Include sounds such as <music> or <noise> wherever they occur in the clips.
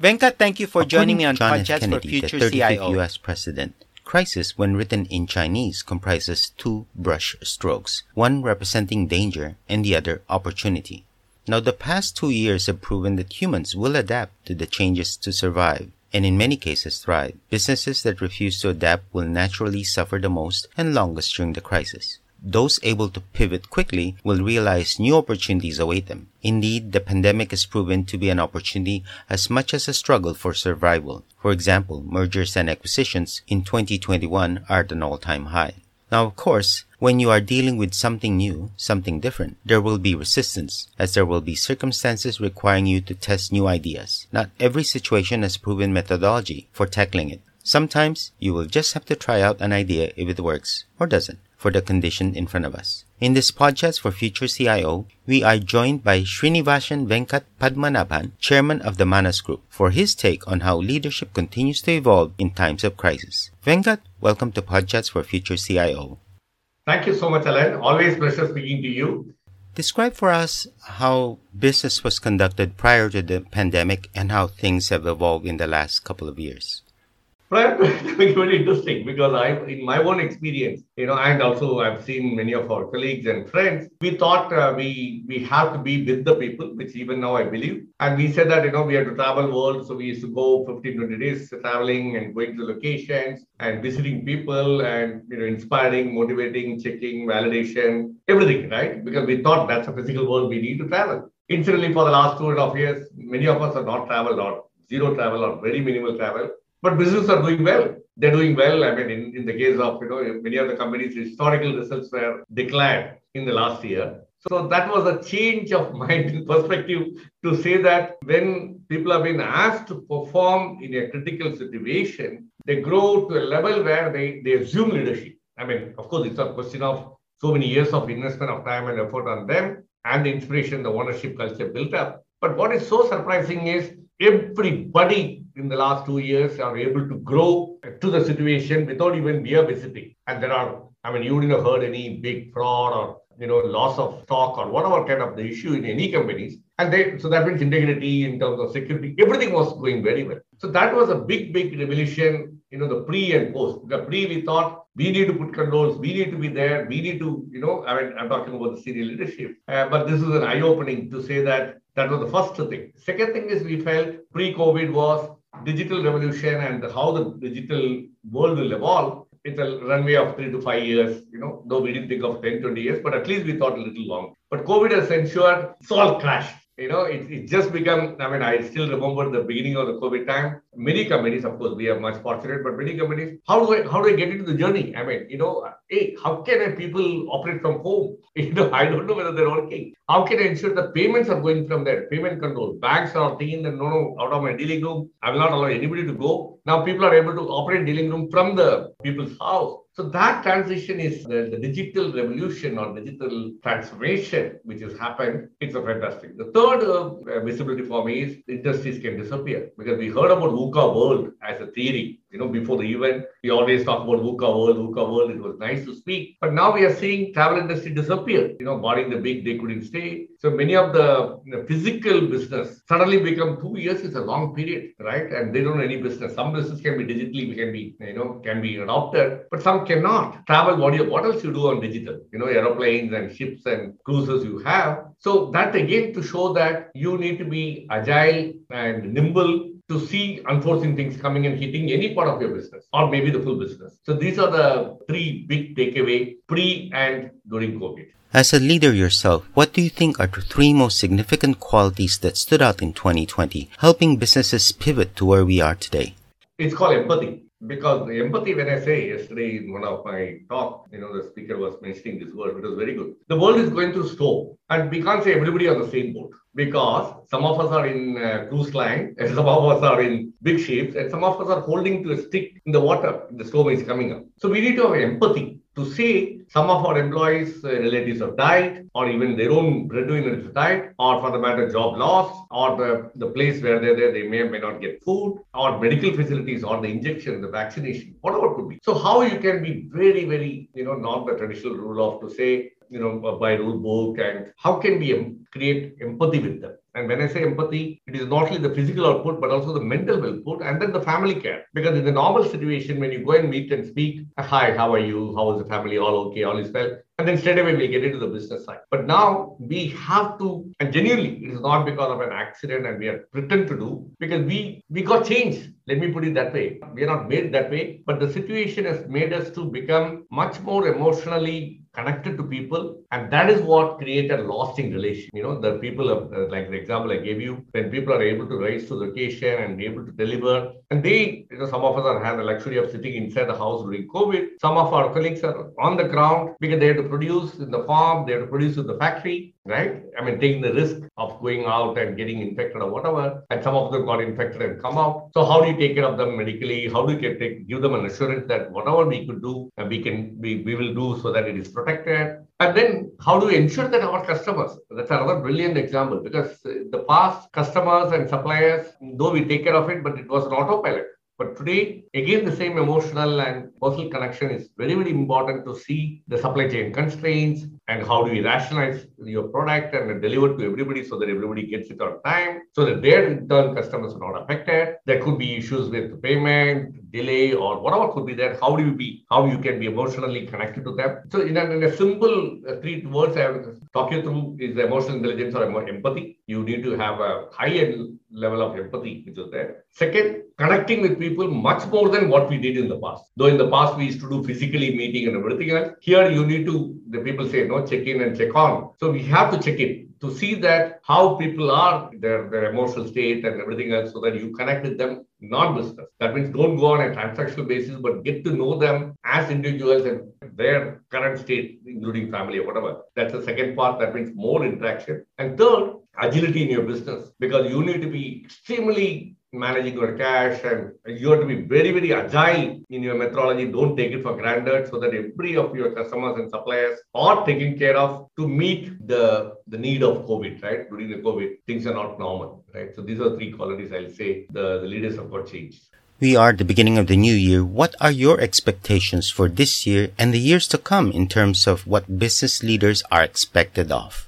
Venkat, thank you for According joining me on John. Podcast Kennedy, for Future the 35th CIO. U.S. president. Crisis, when written in Chinese, comprises two brush strokes, one representing danger and the other opportunity. Now, the past two years have proven that humans will adapt to the changes to survive, and in many cases thrive. Businesses that refuse to adapt will naturally suffer the most and longest during the crisis. Those able to pivot quickly will realize new opportunities await them. Indeed, the pandemic has proven to be an opportunity as much as a struggle for survival. For example, mergers and acquisitions in 2021 are at an all-time high. Now, of course, when you are dealing with something new, something different, there will be resistance, as there will be circumstances requiring you to test new ideas. Not every situation has proven methodology for tackling it. Sometimes you will just have to try out an idea if it works or doesn't for the condition in front of us. In this podcast for Future CIO, we are joined by Srinivasan Venkat Padmanabhan, chairman of the Manas Group, for his take on how leadership continues to evolve in times of crisis. Venkat, welcome to Podchats for Future CIO. Thank you so much, Alan. Always pleasure speaking to you. Describe for us how business was conducted prior to the pandemic and how things have evolved in the last couple of years. Prior to pandemic, very interesting because I, in my own experience, you know, and also I've seen many of our colleagues and friends, we thought uh, we we have to be with the people, which even now I believe. And we said that, you know, we have to travel world. So we used to go 15, 20 days traveling and going to locations and visiting people and, you know, inspiring, motivating, checking, validation, everything, right? Because we thought that's a physical world we need to travel. Incidentally, for the last two and a half years, many of us have not traveled or zero travel or very minimal travel. But businesses are doing well. They're doing well. I mean, in, in the case of, you know, many of the companies, historical results were declared in the last year. So that was a change of <laughs> mind perspective to say that when people have been asked to perform in a critical situation, they grow to a level where they, they assume leadership. I mean, of course, it's a question of so many years of investment of time and effort on them and the inspiration, the ownership culture built up. But what is so surprising is everybody in the last two years are able to grow to the situation without even we are visiting. And there are, I mean, you wouldn't have heard any big fraud or you know loss of stock or whatever kind of the issue in any companies. And they so that means integrity in terms of security, everything was going very well. So that was a big, big revolution. you know, the pre and post. The pre we thought we need to put controls, we need to be there, we need to, you know, I mean, I'm talking about the senior leadership. Uh, but this is an eye-opening to say that that was the first thing. Second thing is we felt pre-COVID was digital revolution and how the digital world will evolve. It's a runway of three to five years, you know, though we didn't think of 10, 20 years, but at least we thought a little long. But COVID has ensured it's all crashed. You know, it, it just become, I mean, I still remember the beginning of the COVID time. Many companies, of course, we are much fortunate, but many companies, how do I how do I get into the journey? I mean, you know, hey, how can I people operate from home? <laughs> You know, I don't know whether they're working. How can I ensure the payments are going from there? Payment control. Banks are thinking that no, no, out of my dealing room, I will not allow anybody to go. Now people are able to operate dealing room from the people's house. So that transition is the, the digital revolution or digital transformation which has happened. It's a fantastic. The third uh, visibility for me is industries can disappear because we heard about VUCA world as a theory. You know, before the event, we always talk about VUCA world, VUCA world. It was nice to speak, but now we are seeing travel industry disappear. You know, barring the big, they couldn't stay. So many of the you know, physical business suddenly become two years is a long period, right? And they don't know any business. Some business can be digitally, can be you know, can be adopted, but some cannot travel. What you, what else you do on digital? You know, aeroplanes and ships and cruises you have. So that again to show that you need to be agile and nimble to see unforeseen things coming and hitting any part of your business or maybe the full business. So these are the three big takeaway pre and during COVID. As a leader yourself, what do you think are the three most significant qualities that stood out in 2020, helping businesses pivot to where we are today? It's called empathy. Because the empathy, when I say yesterday in one of my talk, you know, the speaker was mentioning this word, it was very good. The world is going through storm, and we can't say everybody on the same boat because some of us are in uh, cruise line, <laughs> and some of us are in big ships, and some of us are holding to a stick in the water. The storm is coming up. So we need to have empathy to see some of our employees' uh, relatives have died, or even their own breadwinners have died, or for the matter, job loss, or the, the place where they're there, they may or may not get food, or medical facilities, or the injection, the vaccination, whatever it could be. So how you can be very, very, you know, not the traditional rule of to say, you know, by rule book, and how can we create empathy with them? And when I say empathy, it is not only the physical output, but also the mental output and then the family care. Because in the normal situation, when you go and meet and speak, hi, how are you? How is the family? All okay, all is well. And then straight away we'll get into the business side. But now we have to, and genuinely, it is not because of an accident and we are pretend to do, because we we got changed. Let me put it that way. We are not made that way, but the situation has made us to become much more emotionally connected to people and that is what created lasting relation you know the people of uh, like the example i gave you when people are able to rise to the occasion and be able to deliver and they you know some of us are have the luxury of sitting inside the house during covid some of our colleagues are on the ground because they have to produce in the farm they have to produce in the factory right i mean taking the risk of going out and getting infected or whatever and some of them got infected and come out so how do you take care of them medically how do you take, give them an assurance that whatever we could do uh, we can we, we will do so that it is protected. And then how do we ensure that our customers, that's another brilliant example because uh, the past customers and suppliers, though we take care of it, but it was an autopilot. But today, again, the same emotional and personal connection is very, very important to see the supply chain constraints and how do we rationalize your product and deliver to everybody so that everybody gets it on time, so that their return customers are not affected. There could be issues with payment, delay, or whatever could be there. How do you be, how you can be emotionally connected to them? So, in a, in a simple uh, three words I will talk you through is emotional intelligence or empathy. You need to have a high level of empathy which is there. Second, connecting with people much more than what we did in the past. Though in the past we used to do physically meeting and everything else, here you need to, the people say no, check in and check on. So we have to check in to see that how people are, their, their emotional state and everything else so that you connect with them non-business. That means don't go on a transactional basis, but get to know them as individuals and their current state, including family or whatever. That's the second part. That means more interaction. And third, agility in your business because you need to be extremely managing your cash and you have to be very very agile in your methodology don't take it for granted so that every of your customers and suppliers are taken care of to meet the the need of covid right during the covid things are not normal right so these are three qualities i'll say the, the leaders have got changed we are at the beginning of the new year. What are your expectations for this year and the years to come in terms of what business leaders are expected of?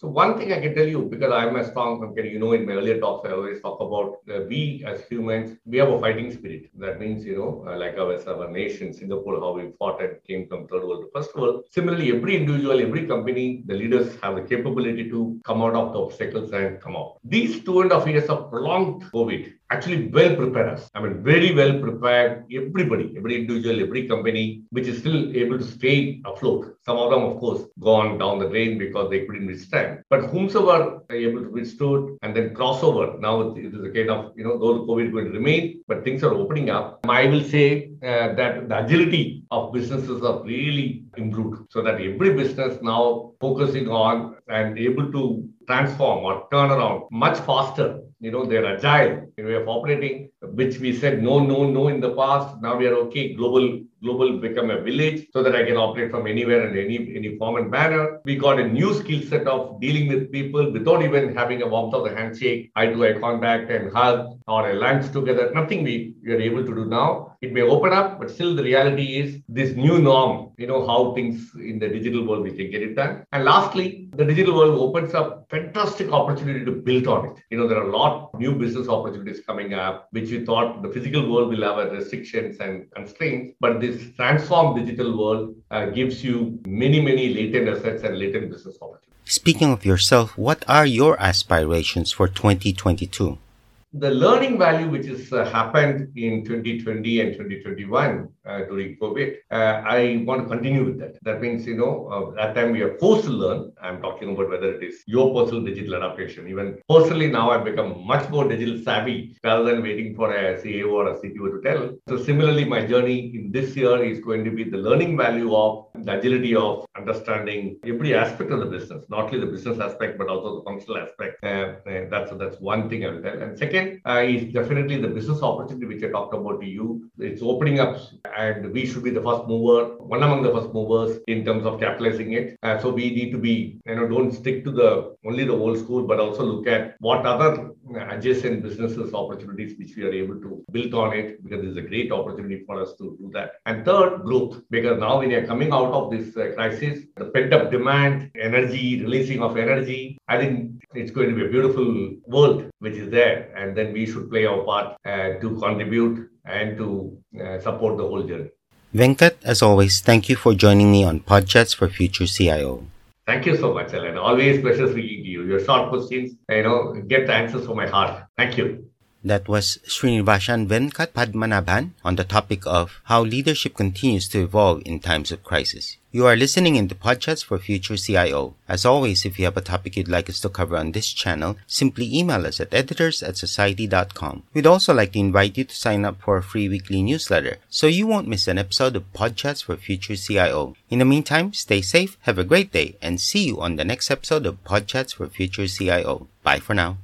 So one thing I can tell you, because I'm a strong, you know, in my earlier talks, I always talk about uh, we as humans, we have a fighting spirit. That means, you know, uh, like our, our nation, Singapore, how we fought and came from third world to first world. Similarly, every individual, every company, the leaders have the capability to come out of the obstacles and come out. These two and a half years of prolonged COVID actually well prepared us. I mean, very well prepared. Everybody, every individual, every company, which is still able to stay afloat. Some of them, of course, gone down the drain because they couldn't withstand. But whomsoever able to withstand and then crossover. Now it is a kind of, you know, though the COVID will remain, but things are opening up. I will say uh, that the agility of businesses are really improved so that every business now focusing on and able to transform or turn around much faster you know, they're agile in way of operating, which we said no, no, no in the past. Now we are okay. Global global become a village so that I can operate from anywhere and any any form and manner. We got a new skill set of dealing with people without even having a warmth of the handshake, eye to eye contact and hug or a lunch together. Nothing we, we are able to do now. It may open up, but still the reality is this new norm, you know, how things in the digital world we can get it done. And lastly, the digital world opens up fantastic opportunity to build on it. You know, there are a lot new business opportunities coming up, which we thought the physical world will have restrictions and constraints, but this transformed digital world uh, gives you many, many latent assets and latent business opportunities. Speaking of yourself, what are your aspirations for 2022? The learning value which has uh, happened in 2020 and 2021 uh, during COVID. Uh, I want to continue with that. That means, you know, uh, that time we are forced to learn. I'm talking about whether it is your personal digital adaptation. Even personally, now I've become much more digital savvy rather than waiting for a CEO or a CTO to tell. So, similarly, my journey in this year is going to be the learning value of the agility of understanding every aspect of the business, not only the business aspect, but also the functional aspect. Uh, that's that's one thing I will tell. And second uh, is definitely the business opportunity which I talked about to you. It's opening up and we should be the first mover, one among the first movers in terms of capitalizing it. Uh, so we need to be, you know, don't stick to the only the old school, but also look at what other adjacent businesses opportunities which we are able to build on it because it's a great opportunity for us to do that. And third, growth because now when you're coming out out of this uh, crisis. The pent up demand, energy, releasing of energy. I think it's going to be a beautiful world which is there. And then we should play our part uh, to contribute and to uh, support the whole journey. Venkat, as always, thank you for joining me on Podchats for Future CIO. Thank you so much, Alan. Always pleasure speaking to you. Your short questions, you know, get the answers from my heart. Thank you. That was Srinivasan Venkat Padmanabhan on the topic of how leadership continues to evolve in times of crisis. You are listening in into Podchats for Future CIO. As always, if you have a topic you'd like us to cover on this channel, simply email us at editors at society.com. We'd also like to invite you to sign up for a free weekly newsletter so you won't miss an episode of Podchats for Future CIO. In the meantime, stay safe, have a great day, and see you on the next episode of Podchats for Future CIO. Bye for now.